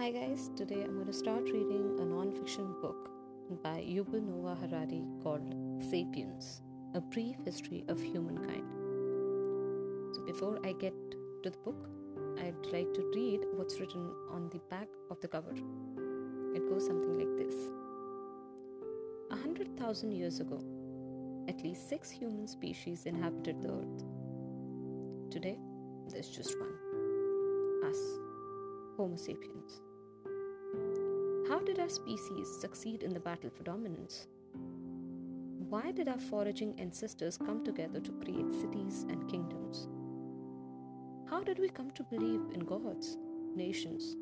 Hi guys, today I'm going to start reading a non-fiction book by Yuval Noah Harari called Sapiens: A Brief History of Humankind. So before I get to the book, I'd like to read what's written on the back of the cover. It goes something like this. A hundred thousand years ago, at least six human species inhabited the earth. Today, there's just one. Us. Homo sapiens. How did our species succeed in the battle for dominance? Why did our foraging ancestors come together to create cities and kingdoms? How did we come to believe in gods, nations,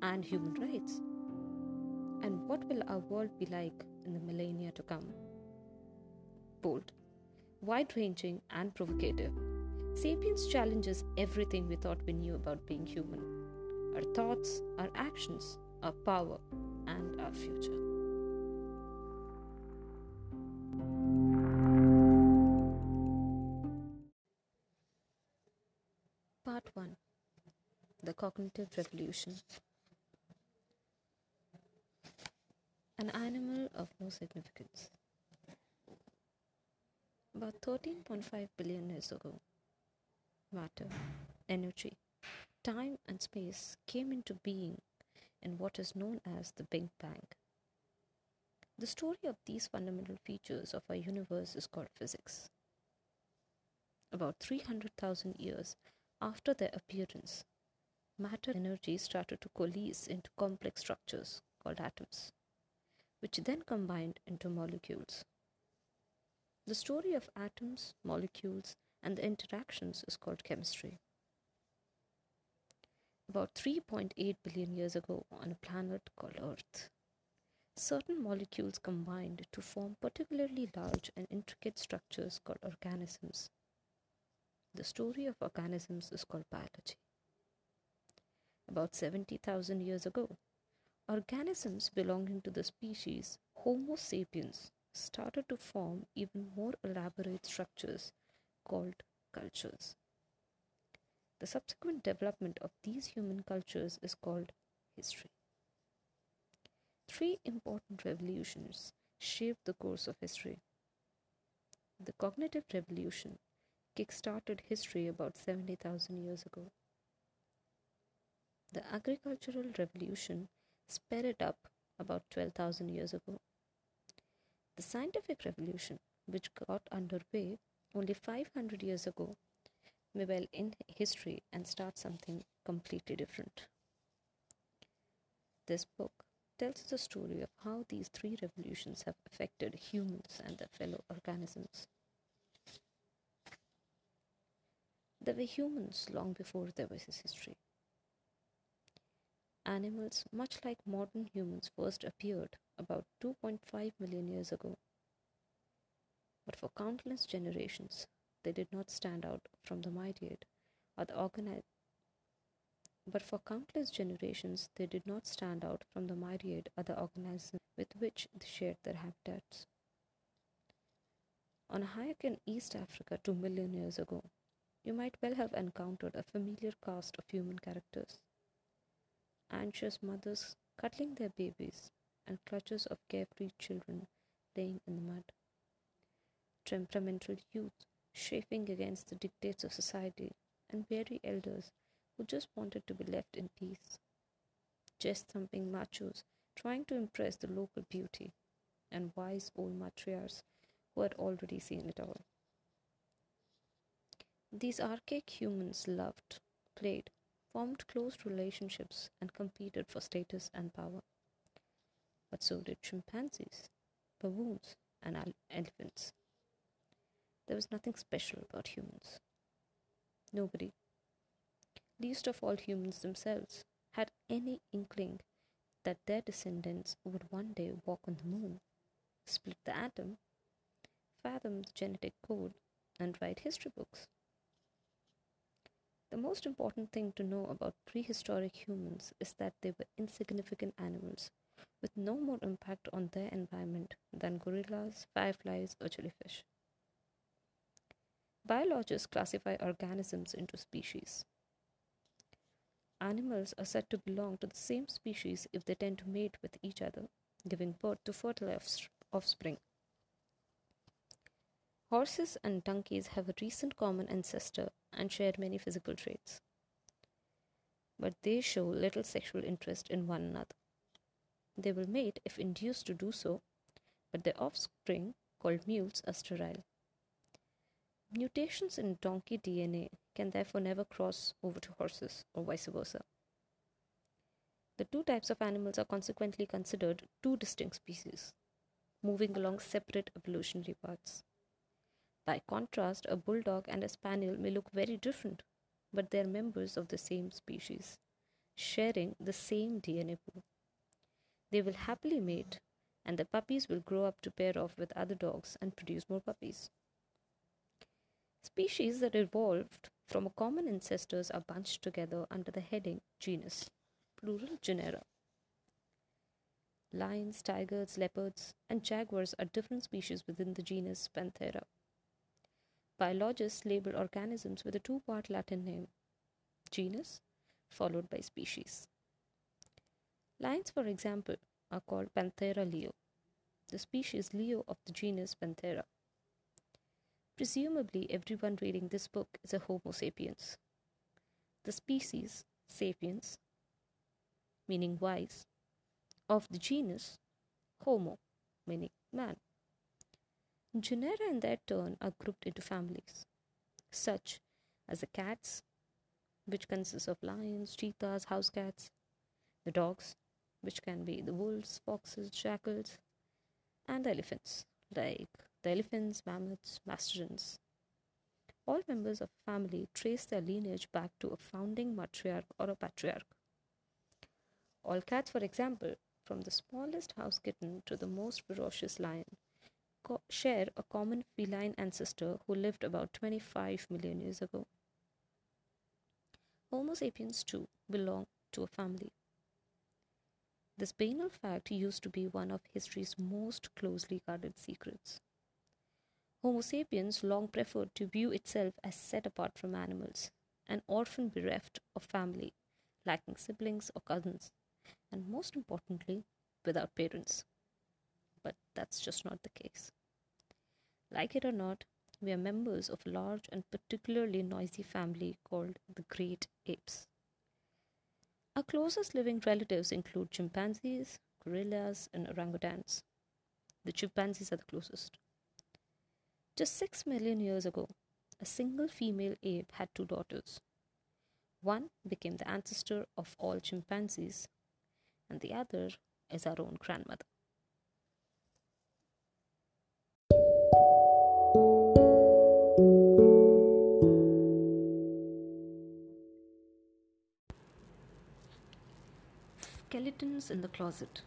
and human rights? And what will our world be like in the millennia to come? Bold, wide ranging, and provocative, Sapiens challenges everything we thought we knew about being human our thoughts, our actions, our power, and our future. Part 1 The Cognitive Revolution An animal of no significance. About 13.5 billion years ago, matter, energy, time and space came into being in what is known as the Big Bang. The story of these fundamental features of our universe is called physics. About 300,000 years after their appearance, matter and energy started to coalesce into complex structures called atoms, which then combined into molecules. The story of atoms, molecules, and the interactions is called chemistry about 3.8 billion years ago on a planet called Earth. Certain molecules combined to form particularly large and intricate structures called organisms. The story of organisms is called biology. About 70,000 years ago, organisms belonging to the species Homo sapiens started to form even more elaborate structures called cultures. The subsequent development of these human cultures is called history. Three important revolutions shaped the course of history. The cognitive revolution kick-started history about 70,000 years ago. The agricultural revolution sped it up about 12,000 years ago. The scientific revolution, which got underway only 500 years ago, may well end history and start something completely different. This book tells the story of how these three revolutions have affected humans and their fellow organisms. There were humans long before there was history. Animals, much like modern humans, first appeared about 2.5 million years ago. But for countless generations, they did not stand out from the myriad or the organi- but for countless generations they did not stand out from the myriad other organisms with which they shared their habitats. On a hike in East Africa two million years ago, you might well have encountered a familiar cast of human characters. Anxious mothers cuddling their babies and clutches of carefree children playing in the mud. Temperamental youth chafing against the dictates of society, and weary elders who just wanted to be left in peace. Chest thumping machos trying to impress the local beauty, and wise old matriarchs who had already seen it all. These archaic humans loved, played, formed close relationships, and competed for status and power. But so did chimpanzees, baboons, and elephants. There was nothing special about humans. Nobody, least of all humans themselves, had any inkling that their descendants would one day walk on the moon, split the atom, fathom the genetic code, and write history books. The most important thing to know about prehistoric humans is that they were insignificant animals with no more impact on their environment than gorillas, fireflies, or jellyfish. Biologists classify organisms into species. animals are said to belong to the same species if they tend to mate with each other, giving birth to fertile offspring. Horses and donkeys have a recent common ancestor and share many physical traits. But they show little sexual interest in one another. They will mate if induced to do so, but their offspring, called mules, are sterile. Mutations in donkey DNA can therefore never cross over to horses or vice versa. The two types of animals are consequently considered two distinct species, moving along separate evolutionary paths. By contrast, a bulldog and a spaniel may look very different, but they are members of the same species, sharing the same DNA pool. They will happily mate, and the puppies will grow up to pair off with other dogs and produce more puppies. Species that evolved from a common ancestors are bunched together under the heading genus, plural genera. Lions, tigers, leopards, and jaguars are different species within the genus Panthera. Biologists label organisms with a two part Latin name, genus, followed by species. Lions, for example, are called Panthera leo, the species Leo of the genus Panthera. Presumably, everyone reading this book is a Homo sapiens. The species, sapiens, meaning wise, of the genus Homo, meaning man. Genera, in their turn, are grouped into families, such as the cats, which consists of lions, cheetahs, house cats, the dogs, which can be the wolves, foxes, jackals, and the elephants, like the elephants, mammoths, mastodons. All members of a family trace their lineage back to a founding matriarch or a patriarch. All cats, for example, from the smallest house kitten to the most ferocious lion, co- share a common feline ancestor who lived about 25 million years ago. Homo sapiens, too, belong to a family. This banal fact used to be one of history's most closely guarded secrets. Homo sapiens long preferred to view itself as set apart from animals, an orphan bereft of family, lacking siblings or cousins, and most importantly, without parents. But that's just not the case. Like it or not, we are members of a large and particularly noisy family called the Great Apes. Our closest living relatives include chimpanzees, gorillas, and orangutans. The chimpanzees are the closest. Just six million years ago, a single female ape had two daughters. One became the ancestor of all chimpanzees, and the other is our own grandmother. Skeletons in the closet.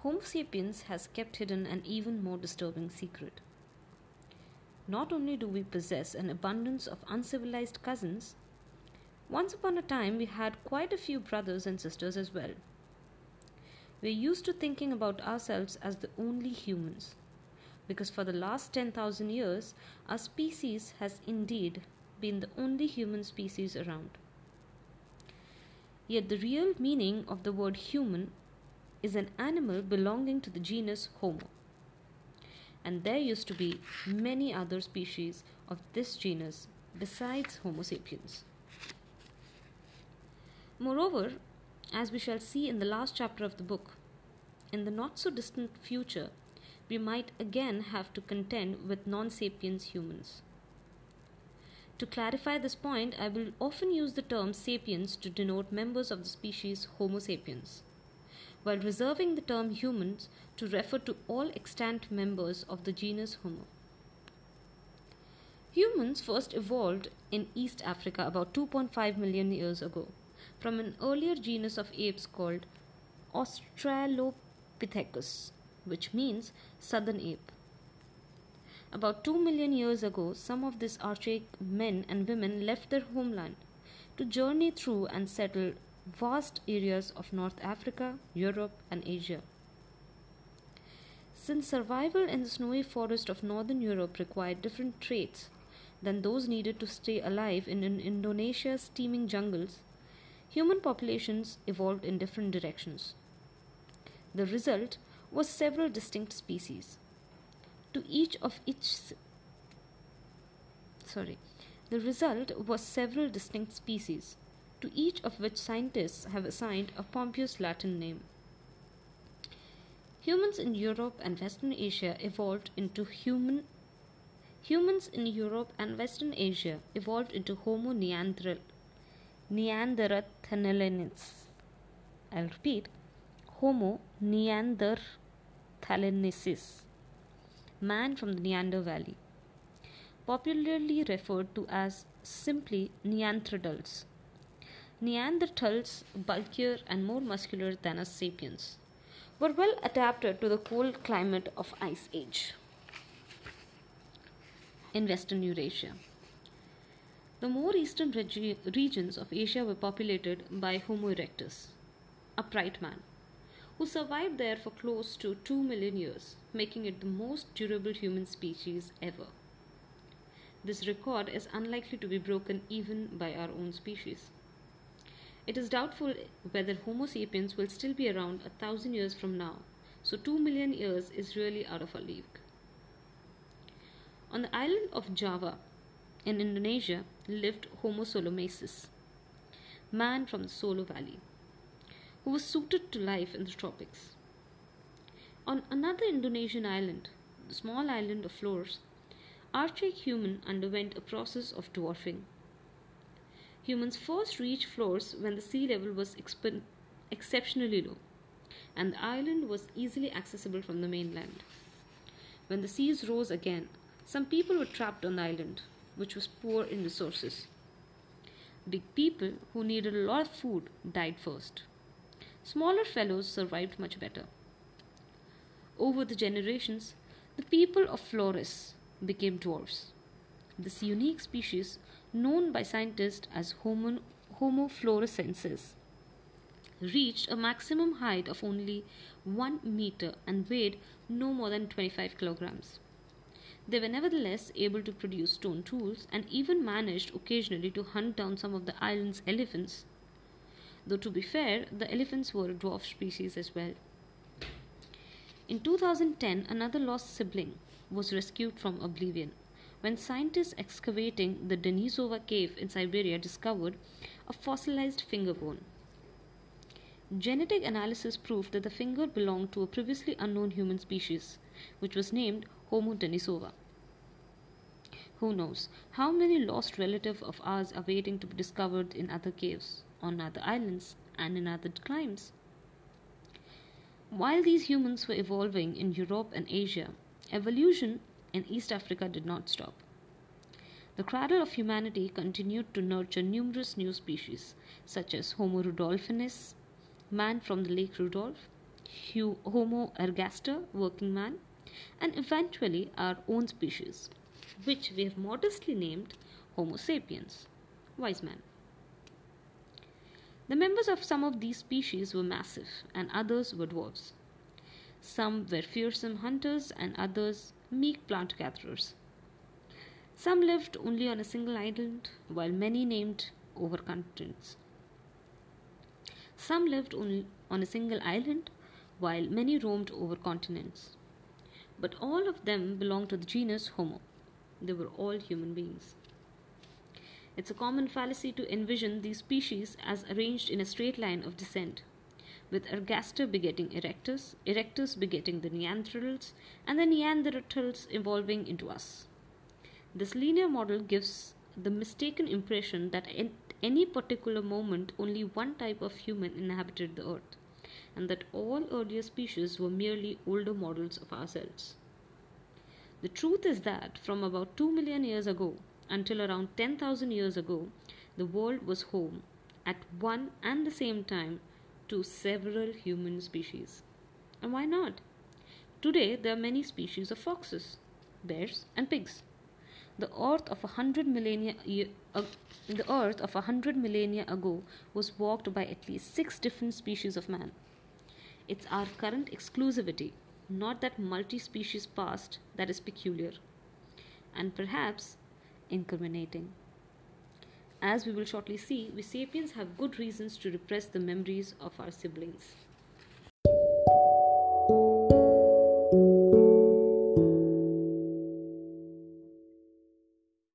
Homo sapiens has kept hidden an even more disturbing secret. Not only do we possess an abundance of uncivilized cousins, once upon a time we had quite a few brothers and sisters as well. We're used to thinking about ourselves as the only humans, because for the last 10,000 years, our species has indeed been the only human species around. Yet the real meaning of the word human is an animal belonging to the genus Homo and there used to be many other species of this genus besides Homo sapiens. Moreover, as we shall see in the last chapter of the book, in the not so distant future, we might again have to contend with non sapiens humans. To clarify this point, I will often use the term sapiens to denote members of the species Homo sapiens while reserving the term humans to refer to all extant members of the genus Homo. Humans first evolved in East Africa about 2.5 million years ago from an earlier genus of apes called Australopithecus, which means southern ape. About 2 million years ago, some of these archaic men and women left their homeland to journey through and settle vast areas of North Africa, Europe, and Asia. Since survival in the snowy forest of northern Europe required different traits than those needed to stay alive in Indonesia's steaming jungles, human populations evolved in different directions. The result was several distinct species. To each of each sorry, the result was several distinct species, to each of which scientists have assigned a pompous Latin name. Humans in Europe and Western Asia evolved into human Humans in Europe and Western Asia evolved into Homo neanderthal, neanderthalensis. I'll repeat Homo neanderthalensis, man from the Neander Valley, popularly referred to as simply Neanderthals. Neanderthals, bulkier and more muscular than us sapiens, were well adapted to the cold climate of Ice Age in Western Eurasia. The more eastern regi- regions of Asia were populated by Homo erectus, upright man, who survived there for close to 2 million years, making it the most durable human species ever. This record is unlikely to be broken even by our own species. It is doubtful whether Homo sapiens will still be around a thousand years from now, so 2 million years is really out of our league. On the island of Java in Indonesia lived Homo solomensis, man from the Solo Valley, who was suited to life in the tropics. On another Indonesian island, the small island of Flores, archaic human underwent a process of dwarfing. Humans first reached Flores when the sea level was exp- exceptionally low and the island was easily accessible from the mainland. When the seas rose again, some people were trapped on the island, which was poor in resources. Big people who needed a lot of food died first. Smaller fellows survived much better. Over the generations, the people of Flores became dwarfs. This unique species, known by scientists as Homo, Homo reached a maximum height of only 1 meter and weighed no more than 25 kilograms. They were nevertheless able to produce stone tools and even managed occasionally to hunt down some of the island's elephants. Though, to be fair, the elephants were a dwarf species as well. In 2010, another lost sibling was rescued from oblivion when scientists excavating the Denisova cave in Siberia discovered a fossilized finger bone. Genetic analysis proved that the finger belonged to a previously unknown human species, which was named Homo denisova. Who knows how many lost relatives of ours are waiting to be discovered in other caves, on other islands, and in other climes? While these humans were evolving in Europe and Asia, evolution in East Africa did not stop. The cradle of humanity continued to nurture numerous new species, such as Homo rudolphinus, man from the Lake Rudolf, Homo ergaster, working man, and eventually our own species, which we have modestly named Homo sapiens, wise man. The members of some of these species were massive, and others were dwarfs. Some were fearsome hunters, and others meek plant gatherers. Some lived only on a single island, while many named over continents. Some lived only on a single island, while many roamed over continents but all of them belonged to the genus Homo. They were all human beings. It's a common fallacy to envision these species as arranged in a straight line of descent, with Ergaster begetting Erectus, Erectus begetting the Neanderthals, and the Neanderthals evolving into us. This linear model gives the mistaken impression that at any particular moment only one type of human inhabited the earth and that all earlier species were merely older models of ourselves. The truth is that from about 2 million years ago until around 10,000 years ago, the world was home at one and the same time to several human species. And why not? Today, there are many species of foxes, bears, and pigs. The Earth of a hundred millennia, uh, the Earth of a hundred millennia ago was walked by at least six different species of man. It's our current exclusivity, not that multi species past, that is peculiar and perhaps incriminating. As we will shortly see, we sapiens have good reasons to repress the memories of our siblings.